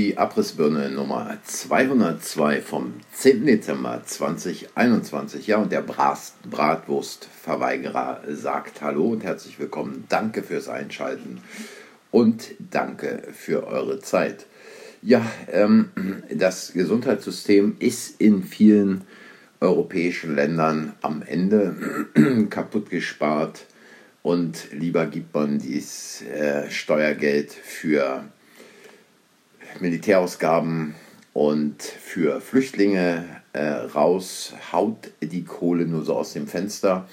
Die Abrissbirne Nummer 202 vom 10. Dezember 2021. Ja, und der Bratwurstverweigerer sagt Hallo und herzlich willkommen. Danke fürs Einschalten und danke für eure Zeit. Ja, ähm, das Gesundheitssystem ist in vielen europäischen Ländern am Ende kaputt gespart und lieber gibt man dieses äh, Steuergeld für Militärausgaben und für Flüchtlinge äh, raus, haut die Kohle nur so aus dem Fenster.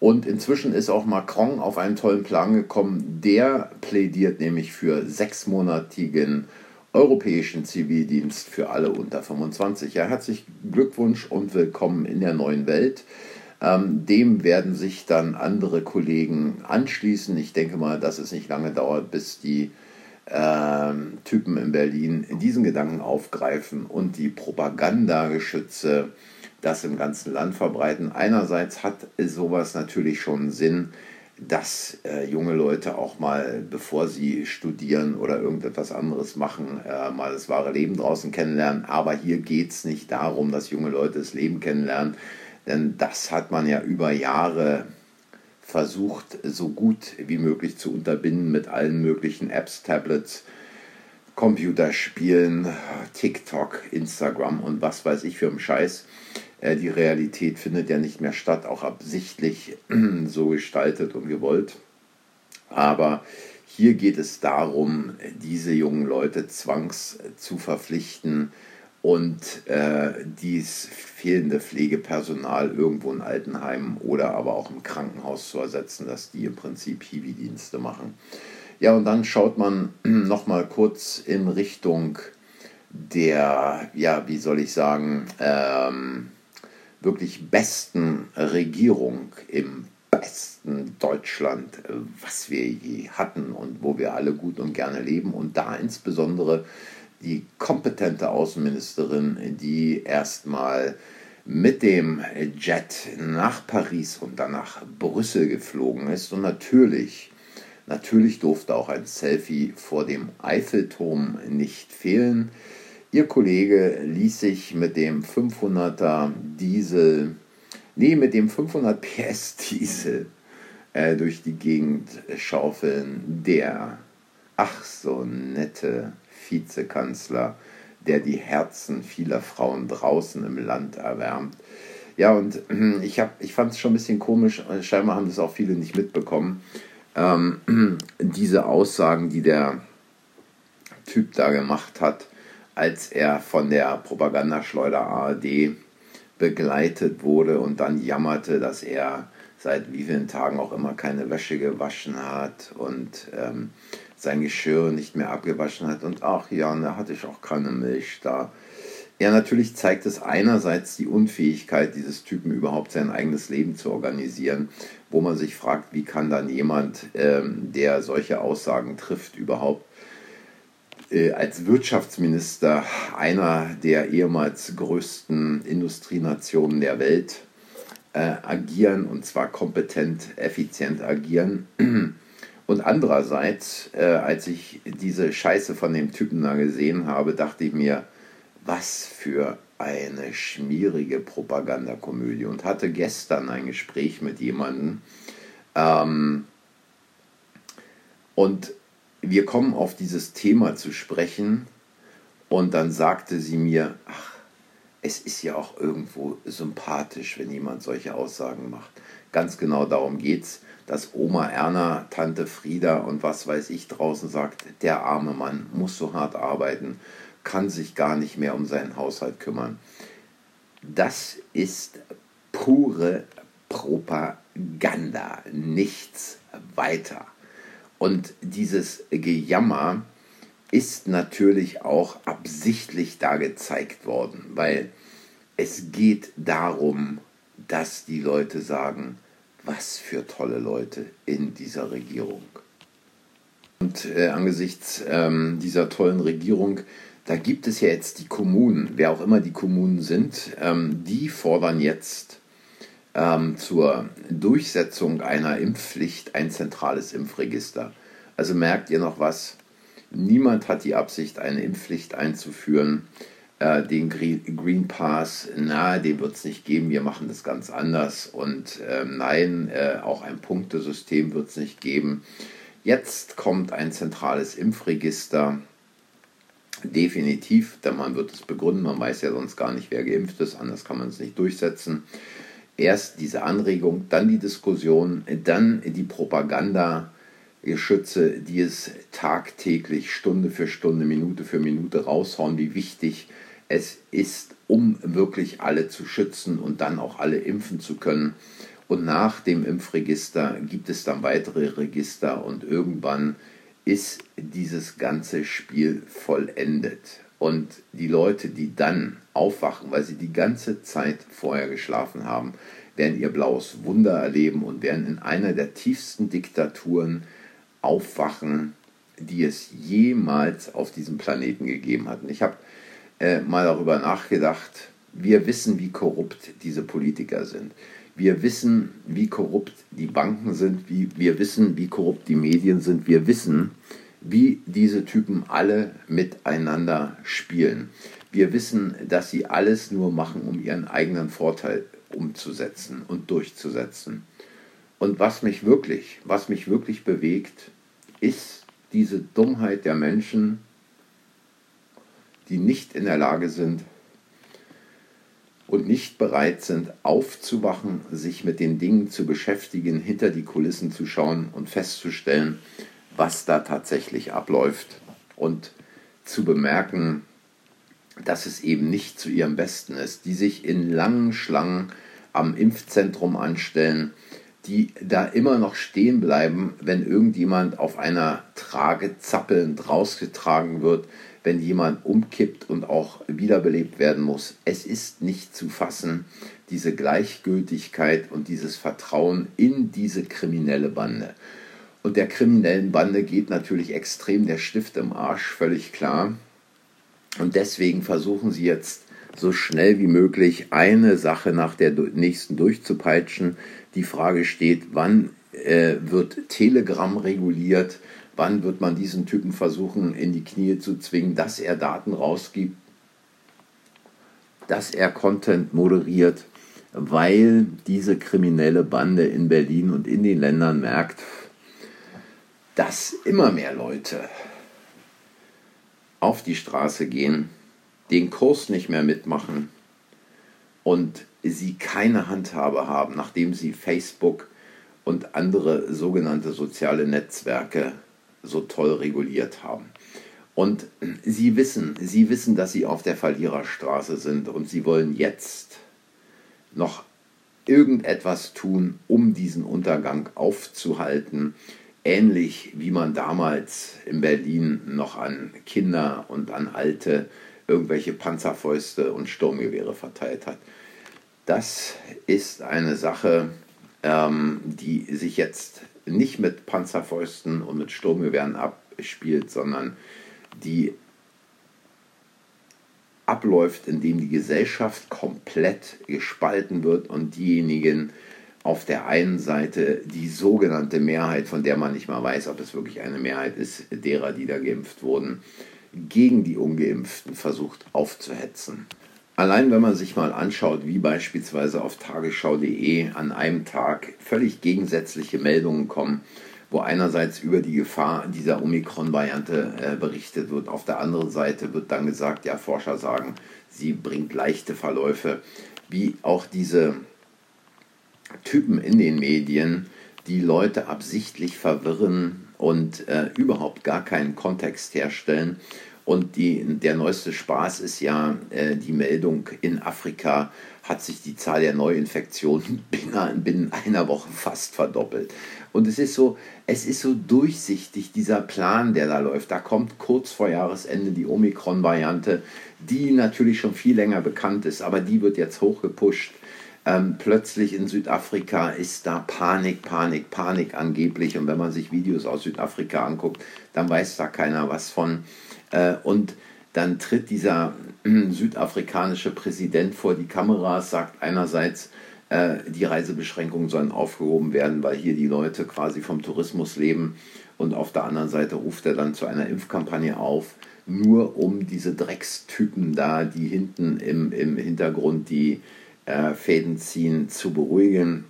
Und inzwischen ist auch Macron auf einen tollen Plan gekommen. Der plädiert nämlich für sechsmonatigen europäischen Zivildienst für alle unter 25. Ja, herzlichen Glückwunsch und willkommen in der neuen Welt. Ähm, dem werden sich dann andere Kollegen anschließen. Ich denke mal, dass es nicht lange dauert, bis die Typen in Berlin diesen Gedanken aufgreifen und die Propagandageschütze das im ganzen Land verbreiten. Einerseits hat sowas natürlich schon Sinn, dass äh, junge Leute auch mal, bevor sie studieren oder irgendetwas anderes machen, äh, mal das wahre Leben draußen kennenlernen. Aber hier geht es nicht darum, dass junge Leute das Leben kennenlernen, denn das hat man ja über Jahre versucht, so gut wie möglich zu unterbinden mit allen möglichen Apps, Tablets, Computerspielen, TikTok, Instagram und was weiß ich für einen Scheiß. Äh, die Realität findet ja nicht mehr statt, auch absichtlich so gestaltet und gewollt. Aber hier geht es darum, diese jungen Leute zwangs zu verpflichten, und äh, dies fehlende Pflegepersonal irgendwo in Altenheimen oder aber auch im Krankenhaus zu ersetzen, dass die im Prinzip Hiwi-Dienste machen. Ja, und dann schaut man nochmal kurz in Richtung der, ja, wie soll ich sagen, ähm, wirklich besten Regierung im besten Deutschland, was wir je hatten und wo wir alle gut und gerne leben und da insbesondere die kompetente Außenministerin, die erstmal mit dem Jet nach Paris und dann nach Brüssel geflogen ist. Und natürlich, natürlich durfte auch ein Selfie vor dem Eiffelturm nicht fehlen. Ihr Kollege ließ sich mit dem 500er Diesel, nee, mit dem 500 PS Diesel äh, durch die Gegend schaufeln. Der, ach so nette Vizekanzler, der die Herzen vieler Frauen draußen im Land erwärmt. Ja, und ich, ich fand es schon ein bisschen komisch, scheinbar haben das auch viele nicht mitbekommen, ähm, diese Aussagen, die der Typ da gemacht hat, als er von der Propagandaschleuder ARD begleitet wurde und dann jammerte, dass er seit wie vielen Tagen auch immer keine Wäsche gewaschen hat und ähm, sein Geschirr nicht mehr abgewaschen hat und ach ja, da hatte ich auch keine Milch da. Ja, natürlich zeigt es einerseits die Unfähigkeit dieses Typen überhaupt sein eigenes Leben zu organisieren, wo man sich fragt, wie kann dann jemand, ähm, der solche Aussagen trifft, überhaupt äh, als Wirtschaftsminister einer der ehemals größten Industrienationen der Welt äh, agieren und zwar kompetent, effizient agieren. Und andererseits, äh, als ich diese Scheiße von dem Typen da gesehen habe, dachte ich mir, was für eine schmierige Propagandakomödie. Und hatte gestern ein Gespräch mit jemandem. Ähm, und wir kommen auf dieses Thema zu sprechen. Und dann sagte sie mir, ach, es ist ja auch irgendwo sympathisch, wenn jemand solche Aussagen macht. Ganz genau darum geht es dass Oma Erna, Tante Frieda und was weiß ich draußen sagt, der arme Mann muss so hart arbeiten, kann sich gar nicht mehr um seinen Haushalt kümmern. Das ist pure Propaganda, nichts weiter. Und dieses Gejammer ist natürlich auch absichtlich da gezeigt worden, weil es geht darum, dass die Leute sagen, was für tolle Leute in dieser Regierung. Und äh, angesichts ähm, dieser tollen Regierung, da gibt es ja jetzt die Kommunen, wer auch immer die Kommunen sind, ähm, die fordern jetzt ähm, zur Durchsetzung einer Impfpflicht ein zentrales Impfregister. Also merkt ihr noch was? Niemand hat die Absicht, eine Impfpflicht einzuführen. Äh, den Green Pass, na, den wird es nicht geben, wir machen das ganz anders. Und äh, nein, äh, auch ein Punktesystem wird es nicht geben. Jetzt kommt ein zentrales Impfregister. Definitiv, denn man wird es begründen, man weiß ja sonst gar nicht, wer geimpft ist, anders kann man es nicht durchsetzen. Erst diese Anregung, dann die Diskussion, dann die Propaganda, Geschütze, die es tagtäglich, Stunde für Stunde, Minute für Minute raushauen, wie wichtig es ist, um wirklich alle zu schützen und dann auch alle impfen zu können. Und nach dem Impfregister gibt es dann weitere Register und irgendwann ist dieses ganze Spiel vollendet. Und die Leute, die dann aufwachen, weil sie die ganze Zeit vorher geschlafen haben, werden ihr blaues Wunder erleben und werden in einer der tiefsten Diktaturen aufwachen, die es jemals auf diesem Planeten gegeben hat. Und ich habe äh, mal darüber nachgedacht, wir wissen, wie korrupt diese Politiker sind. Wir wissen, wie korrupt die Banken sind, wie, wir wissen, wie korrupt die Medien sind. Wir wissen, wie diese Typen alle miteinander spielen. Wir wissen, dass sie alles nur machen, um ihren eigenen Vorteil umzusetzen und durchzusetzen. Und was mich wirklich, was mich wirklich bewegt, ist diese Dummheit der Menschen, die nicht in der Lage sind und nicht bereit sind, aufzuwachen, sich mit den Dingen zu beschäftigen, hinter die Kulissen zu schauen und festzustellen, was da tatsächlich abläuft. Und zu bemerken, dass es eben nicht zu ihrem Besten ist, die sich in langen Schlangen am Impfzentrum anstellen, die da immer noch stehen bleiben, wenn irgendjemand auf einer Trage zappelnd rausgetragen wird, wenn jemand umkippt und auch wiederbelebt werden muss. Es ist nicht zu fassen, diese Gleichgültigkeit und dieses Vertrauen in diese kriminelle Bande. Und der kriminellen Bande geht natürlich extrem der Stift im Arsch, völlig klar. Und deswegen versuchen sie jetzt so schnell wie möglich eine Sache nach der nächsten durchzupeitschen. Die Frage steht, wann äh, wird Telegram reguliert? Wann wird man diesen Typen versuchen, in die Knie zu zwingen, dass er Daten rausgibt, dass er Content moderiert, weil diese kriminelle Bande in Berlin und in den Ländern merkt, dass immer mehr Leute auf die Straße gehen, den Kurs nicht mehr mitmachen und sie keine Handhabe haben, nachdem sie Facebook und andere sogenannte soziale Netzwerke so toll reguliert haben. Und sie wissen, sie wissen, dass sie auf der Verliererstraße sind und sie wollen jetzt noch irgendetwas tun, um diesen Untergang aufzuhalten. Ähnlich wie man damals in Berlin noch an Kinder und an Alte irgendwelche Panzerfäuste und Sturmgewehre verteilt hat. Das ist eine Sache, ähm, die sich jetzt nicht mit Panzerfäusten und mit Sturmgewehren abspielt, sondern die abläuft, indem die Gesellschaft komplett gespalten wird und diejenigen auf der einen Seite die sogenannte Mehrheit, von der man nicht mal weiß, ob es wirklich eine Mehrheit ist, derer, die da geimpft wurden, gegen die ungeimpften versucht aufzuhetzen. Allein wenn man sich mal anschaut, wie beispielsweise auf tagesschau.de an einem Tag völlig gegensätzliche Meldungen kommen, wo einerseits über die Gefahr dieser Omikron-Variante äh, berichtet wird, auf der anderen Seite wird dann gesagt, ja, Forscher sagen, sie bringt leichte Verläufe, wie auch diese Typen in den Medien, die Leute absichtlich verwirren und äh, überhaupt gar keinen Kontext herstellen und die, der neueste Spaß ist ja äh, die Meldung, in Afrika hat sich die Zahl der Neuinfektionen binnen, binnen einer Woche fast verdoppelt. Und es ist so, es ist so durchsichtig, dieser Plan, der da läuft. Da kommt kurz vor Jahresende die Omikron-Variante, die natürlich schon viel länger bekannt ist, aber die wird jetzt hochgepusht. Ähm, plötzlich in Südafrika ist da Panik, Panik, Panik angeblich. Und wenn man sich Videos aus Südafrika anguckt, dann weiß da keiner was von. Äh, und dann tritt dieser äh, südafrikanische Präsident vor die Kameras, sagt einerseits, äh, die Reisebeschränkungen sollen aufgehoben werden, weil hier die Leute quasi vom Tourismus leben. und auf der anderen Seite ruft er dann zu einer Impfkampagne auf, nur um diese Dreckstypen da, die hinten im, im Hintergrund die äh, Fäden ziehen, zu beruhigen.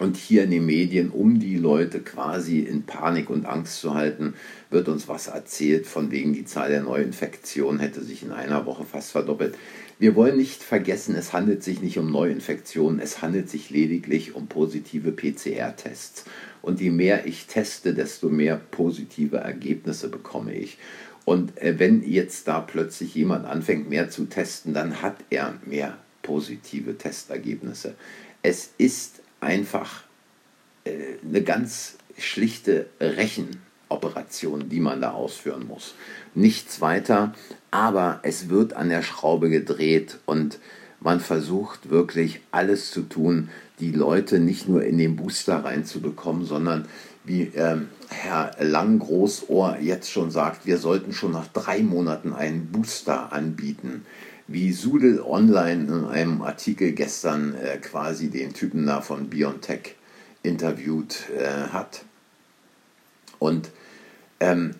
Und hier in den Medien, um die Leute quasi in Panik und Angst zu halten, wird uns was erzählt, von wegen die Zahl der Neuinfektionen hätte sich in einer Woche fast verdoppelt. Wir wollen nicht vergessen, es handelt sich nicht um Neuinfektionen, es handelt sich lediglich um positive PCR-Tests. Und je mehr ich teste, desto mehr positive Ergebnisse bekomme ich. Und äh, wenn jetzt da plötzlich jemand anfängt, mehr zu testen, dann hat er mehr positive Testergebnisse. Es ist einfach äh, eine ganz schlichte Rechenoperation, die man da ausführen muss. Nichts weiter, aber es wird an der Schraube gedreht und man versucht wirklich alles zu tun, die Leute nicht nur in den Booster reinzubekommen, sondern wie ähm, Herr Langgroßohr jetzt schon sagt, wir sollten schon nach drei Monaten einen Booster anbieten. Wie Sudel Online in einem Artikel gestern äh, quasi den Typen da von BioNTech interviewt äh, hat. Und ähm,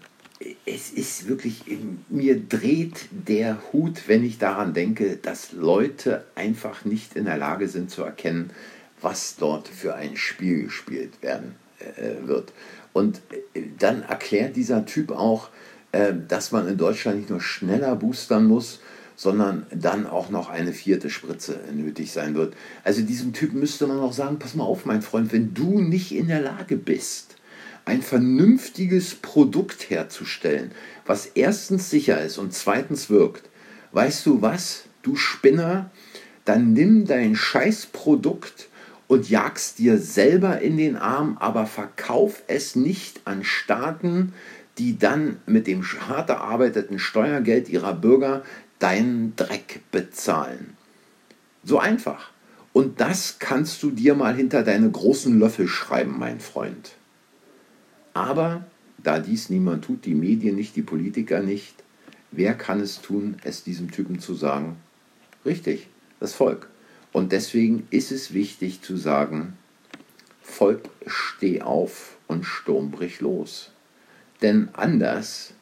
es ist wirklich, mir dreht der Hut, wenn ich daran denke, dass Leute einfach nicht in der Lage sind zu erkennen, was dort für ein Spiel gespielt werden äh, wird. Und äh, dann erklärt dieser Typ auch, äh, dass man in Deutschland nicht nur schneller boostern muss, sondern dann auch noch eine vierte Spritze nötig sein wird. Also diesem Typ müsste man auch sagen, pass mal auf, mein Freund, wenn du nicht in der Lage bist, ein vernünftiges Produkt herzustellen, was erstens sicher ist und zweitens wirkt, weißt du was, du Spinner, dann nimm dein Scheißprodukt und jagst dir selber in den Arm, aber verkauf es nicht an Staaten, die dann mit dem hart erarbeiteten Steuergeld ihrer Bürger deinen Dreck bezahlen. So einfach. Und das kannst du dir mal hinter deine großen Löffel schreiben, mein Freund. Aber da dies niemand tut, die Medien nicht, die Politiker nicht, wer kann es tun, es diesem Typen zu sagen? Richtig, das Volk. Und deswegen ist es wichtig zu sagen, Volk, steh auf und Sturm brich los. Denn anders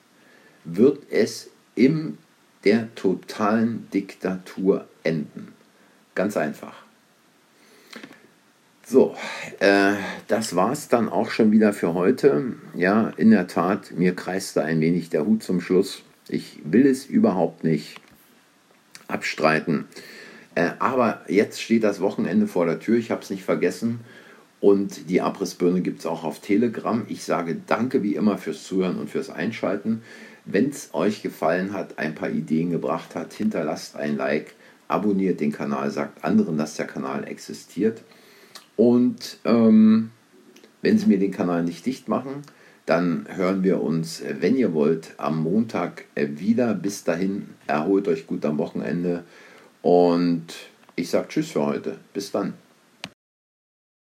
wird es in der totalen Diktatur enden. Ganz einfach. So, äh, das es dann auch schon wieder für heute. Ja, in der Tat, mir kreiste ein wenig der Hut zum Schluss. Ich will es überhaupt nicht abstreiten. Äh, aber jetzt steht das Wochenende vor der Tür, ich habe es nicht vergessen. Und die Abrissbirne gibt es auch auf Telegram. Ich sage danke wie immer fürs Zuhören und fürs Einschalten. Wenn es euch gefallen hat, ein paar Ideen gebracht hat, hinterlasst ein Like, abonniert den Kanal, sagt anderen, dass der Kanal existiert. Und ähm, wenn Sie mir den Kanal nicht dicht machen, dann hören wir uns, wenn ihr wollt, am Montag wieder. Bis dahin, erholt euch gut am Wochenende. Und ich sage Tschüss für heute. Bis dann.